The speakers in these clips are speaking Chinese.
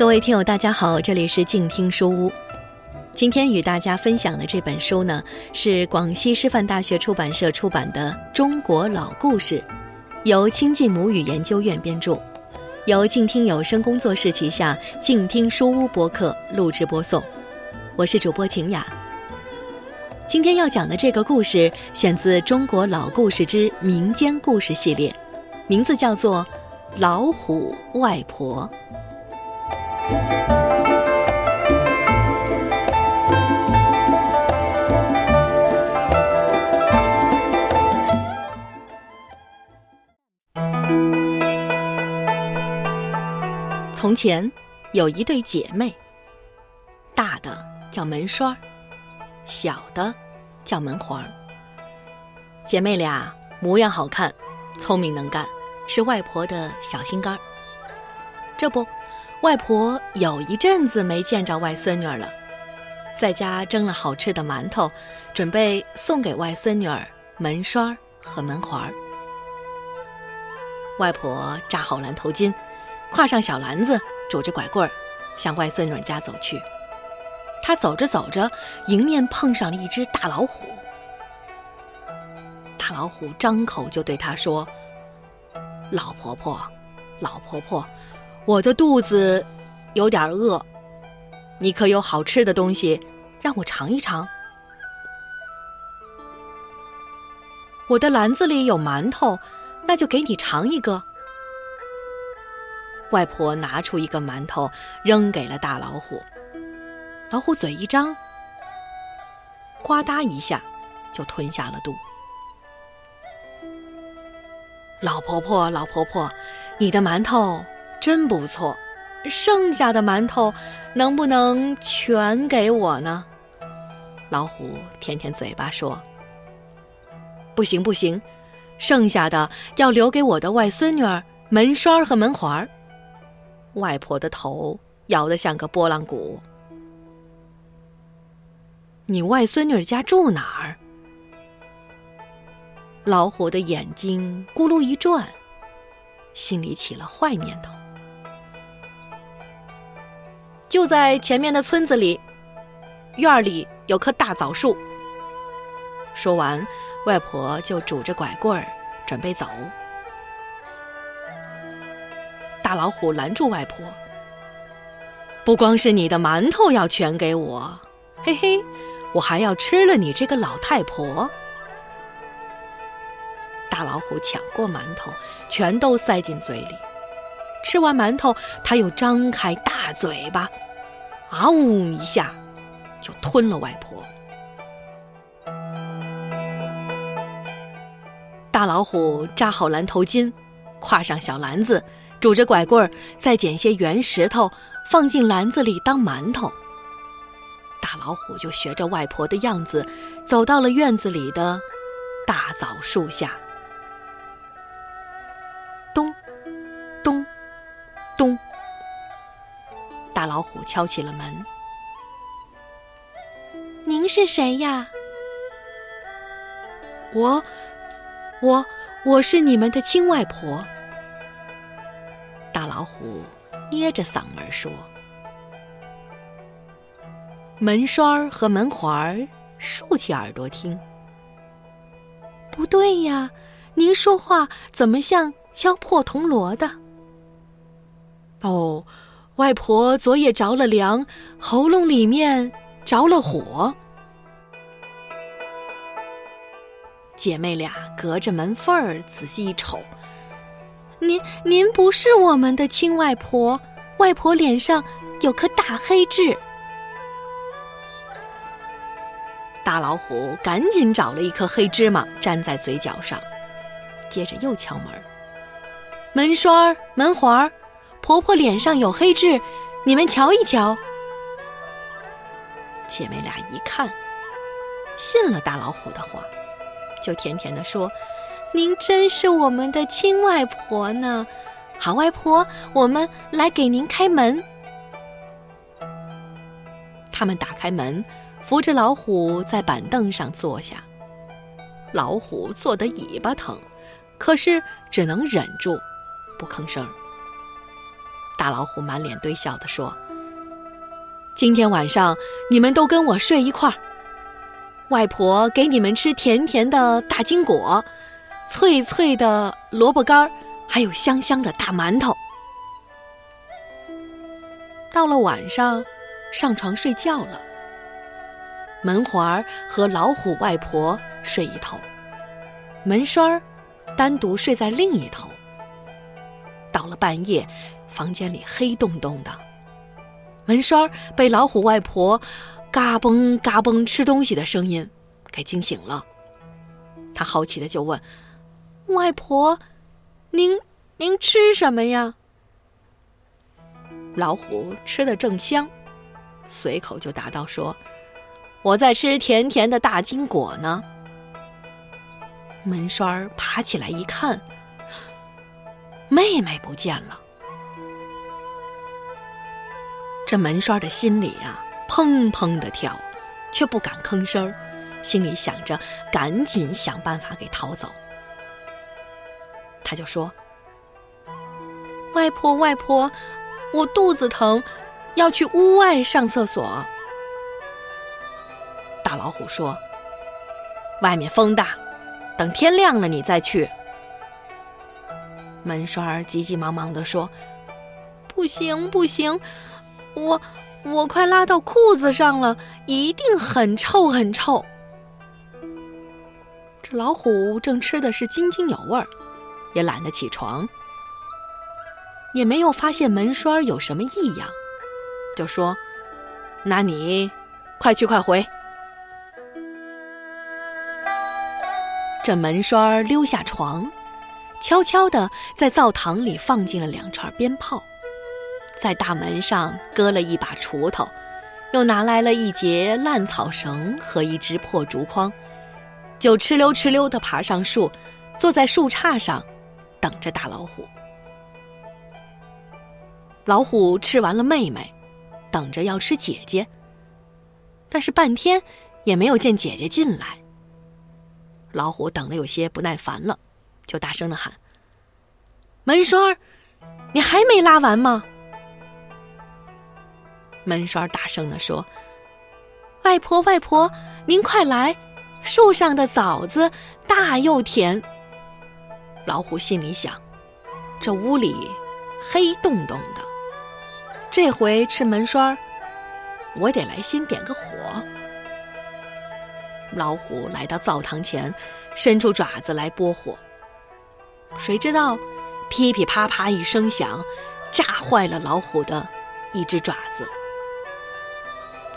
各位听友，大家好，这里是静听书屋。今天与大家分享的这本书呢，是广西师范大学出版社出版的《中国老故事》，由亲近母语研究院编著，由静听有声工作室旗下静听书屋播客录制播送。我是主播晴雅。今天要讲的这个故事选自《中国老故事之民间故事系列》，名字叫做《老虎外婆》。从前有一对姐妹，大的叫门栓儿，小的叫门环儿。姐妹俩模样好看，聪明能干，是外婆的小心肝儿。这不，外婆有一阵子没见着外孙女儿了，在家蒸了好吃的馒头，准备送给外孙女儿门栓儿和门环儿。外婆扎好蓝头巾。挎上小篮子，拄着拐棍儿，向外孙女家走去。他走着走着，迎面碰上了一只大老虎。大老虎张口就对他说：“老婆婆，老婆婆，我的肚子有点饿，你可有好吃的东西让我尝一尝？我的篮子里有馒头，那就给你尝一个。”外婆拿出一个馒头，扔给了大老虎。老虎嘴一张，呱嗒一下，就吞下了肚。老婆婆，老婆婆，你的馒头真不错，剩下的馒头能不能全给我呢？老虎舔舔嘴巴说：“不行，不行，剩下的要留给我的外孙女儿门栓和门环。”外婆的头摇得像个拨浪鼓。你外孙女家住哪儿？老虎的眼睛咕噜一转，心里起了坏念头。就在前面的村子里，院里有棵大枣树。说完，外婆就拄着拐棍儿准备走。大老虎拦住外婆：“不光是你的馒头要全给我，嘿嘿，我还要吃了你这个老太婆。”大老虎抢过馒头，全都塞进嘴里。吃完馒头，他又张开大嘴巴，啊呜一下，就吞了外婆。大老虎扎好蓝头巾，挎上小篮子。拄着拐棍儿，再捡些圆石头放进篮子里当馒头。大老虎就学着外婆的样子，走到了院子里的大枣树下。咚，咚，咚。大老虎敲起了门：“您是谁呀？”“我，我，我是你们的亲外婆。”老虎捏着嗓门说：“门栓儿和门环儿竖起耳朵听。不对呀，您说话怎么像敲破铜锣的？哦，外婆昨夜着了凉，喉咙里面着了火。姐妹俩隔着门缝儿仔细一瞅。”您您不是我们的亲外婆，外婆脸上有颗大黑痣。大老虎赶紧找了一颗黑芝麻粘在嘴角上，接着又敲门。门栓儿、门环儿，婆婆脸上有黑痣，你们瞧一瞧。姐妹俩一看，信了大老虎的话，就甜甜的说。您真是我们的亲外婆呢，好外婆，我们来给您开门。他们打开门，扶着老虎在板凳上坐下。老虎坐得尾巴疼，可是只能忍住，不吭声。大老虎满脸堆笑地说：“今天晚上你们都跟我睡一块儿，外婆给你们吃甜甜的大金果，脆脆的萝卜干儿，还有香香的大馒头。”到了晚上，上床睡觉了。门环儿和老虎外婆睡一头，门栓儿单独睡在另一头。到了半夜，房间里黑洞洞的，门栓儿被老虎外婆嘎嘣嘎嘣吃东西的声音给惊醒了。他好奇的就问：“外婆，您您吃什么呀？”老虎吃的正香，随口就答道：“说。”我在吃甜甜的大金果呢。门栓儿爬起来一看，妹妹不见了。这门栓儿的心里呀，砰砰的跳，却不敢吭声儿，心里想着赶紧想办法给逃走。他就说：“外婆，外婆，我肚子疼，要去屋外上厕所。”大老虎说：“外面风大，等天亮了你再去。”门栓儿急急忙忙地说：“不行不行，我我快拉到裤子上了，一定很臭很臭。”这老虎正吃的是津津有味儿，也懒得起床，也没有发现门栓有什么异样，就说：“那你快去快回。”这门栓溜下床，悄悄地在灶堂里放进了两串鞭炮，在大门上搁了一把锄头，又拿来了一截烂草绳和一只破竹筐，就哧溜哧溜地爬上树，坐在树杈上，等着大老虎。老虎吃完了妹妹，等着要吃姐姐，但是半天也没有见姐姐进来。老虎等得有些不耐烦了，就大声的喊：“门栓儿，你还没拉完吗？”门栓儿大声的说：“外婆，外婆，您快来，树上的枣子大又甜。”老虎心里想：这屋里黑洞洞的，这回吃门栓儿，我得来先点个火。老虎来到灶堂前，伸出爪子来拨火。谁知道，噼噼啪啪一声响，炸坏了老虎的一只爪子。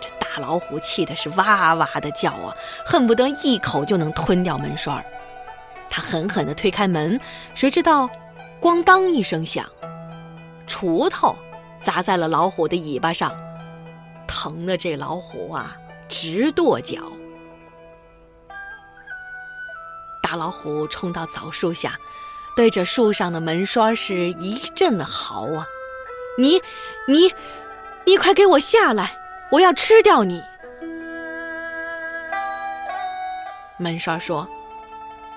这大老虎气的是哇哇的叫啊，恨不得一口就能吞掉门栓儿。他狠狠地推开门，谁知道，咣当一声响，锄头砸在了老虎的尾巴上，疼的这老虎啊直跺脚。大老虎冲到枣树下，对着树上的门栓是一阵的嚎啊！你、你、你快给我下来！我要吃掉你！门栓说：“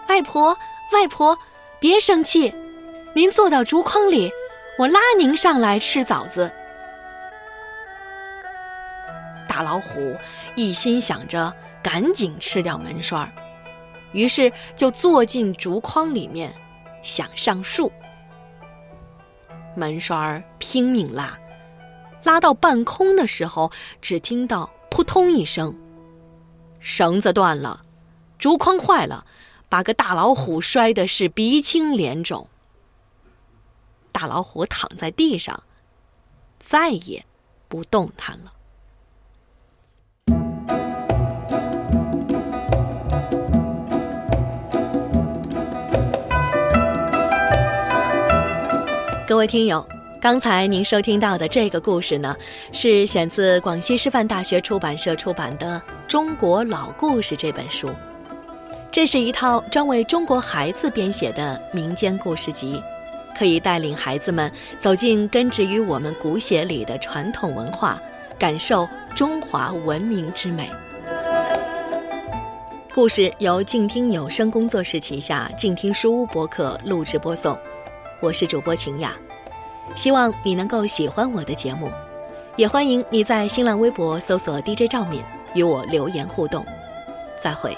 外婆，外婆，别生气，您坐到竹筐里，我拉您上来吃枣子。”大老虎一心想着赶紧吃掉门栓儿。于是就坐进竹筐里面，想上树。门栓儿拼命拉，拉到半空的时候，只听到扑通一声，绳子断了，竹筐坏了，把个大老虎摔的是鼻青脸肿。大老虎躺在地上，再也不动弹了。各位听友，刚才您收听到的这个故事呢，是选自广西师范大学出版社出版的《中国老故事》这本书。这是一套专为中国孩子编写的民间故事集，可以带领孩子们走进根植于我们骨血里的传统文化，感受中华文明之美。故事由静听有声工作室旗下静听书屋播客录制播送。我是主播晴雅，希望你能够喜欢我的节目，也欢迎你在新浪微博搜索 DJ 赵敏与我留言互动。再会。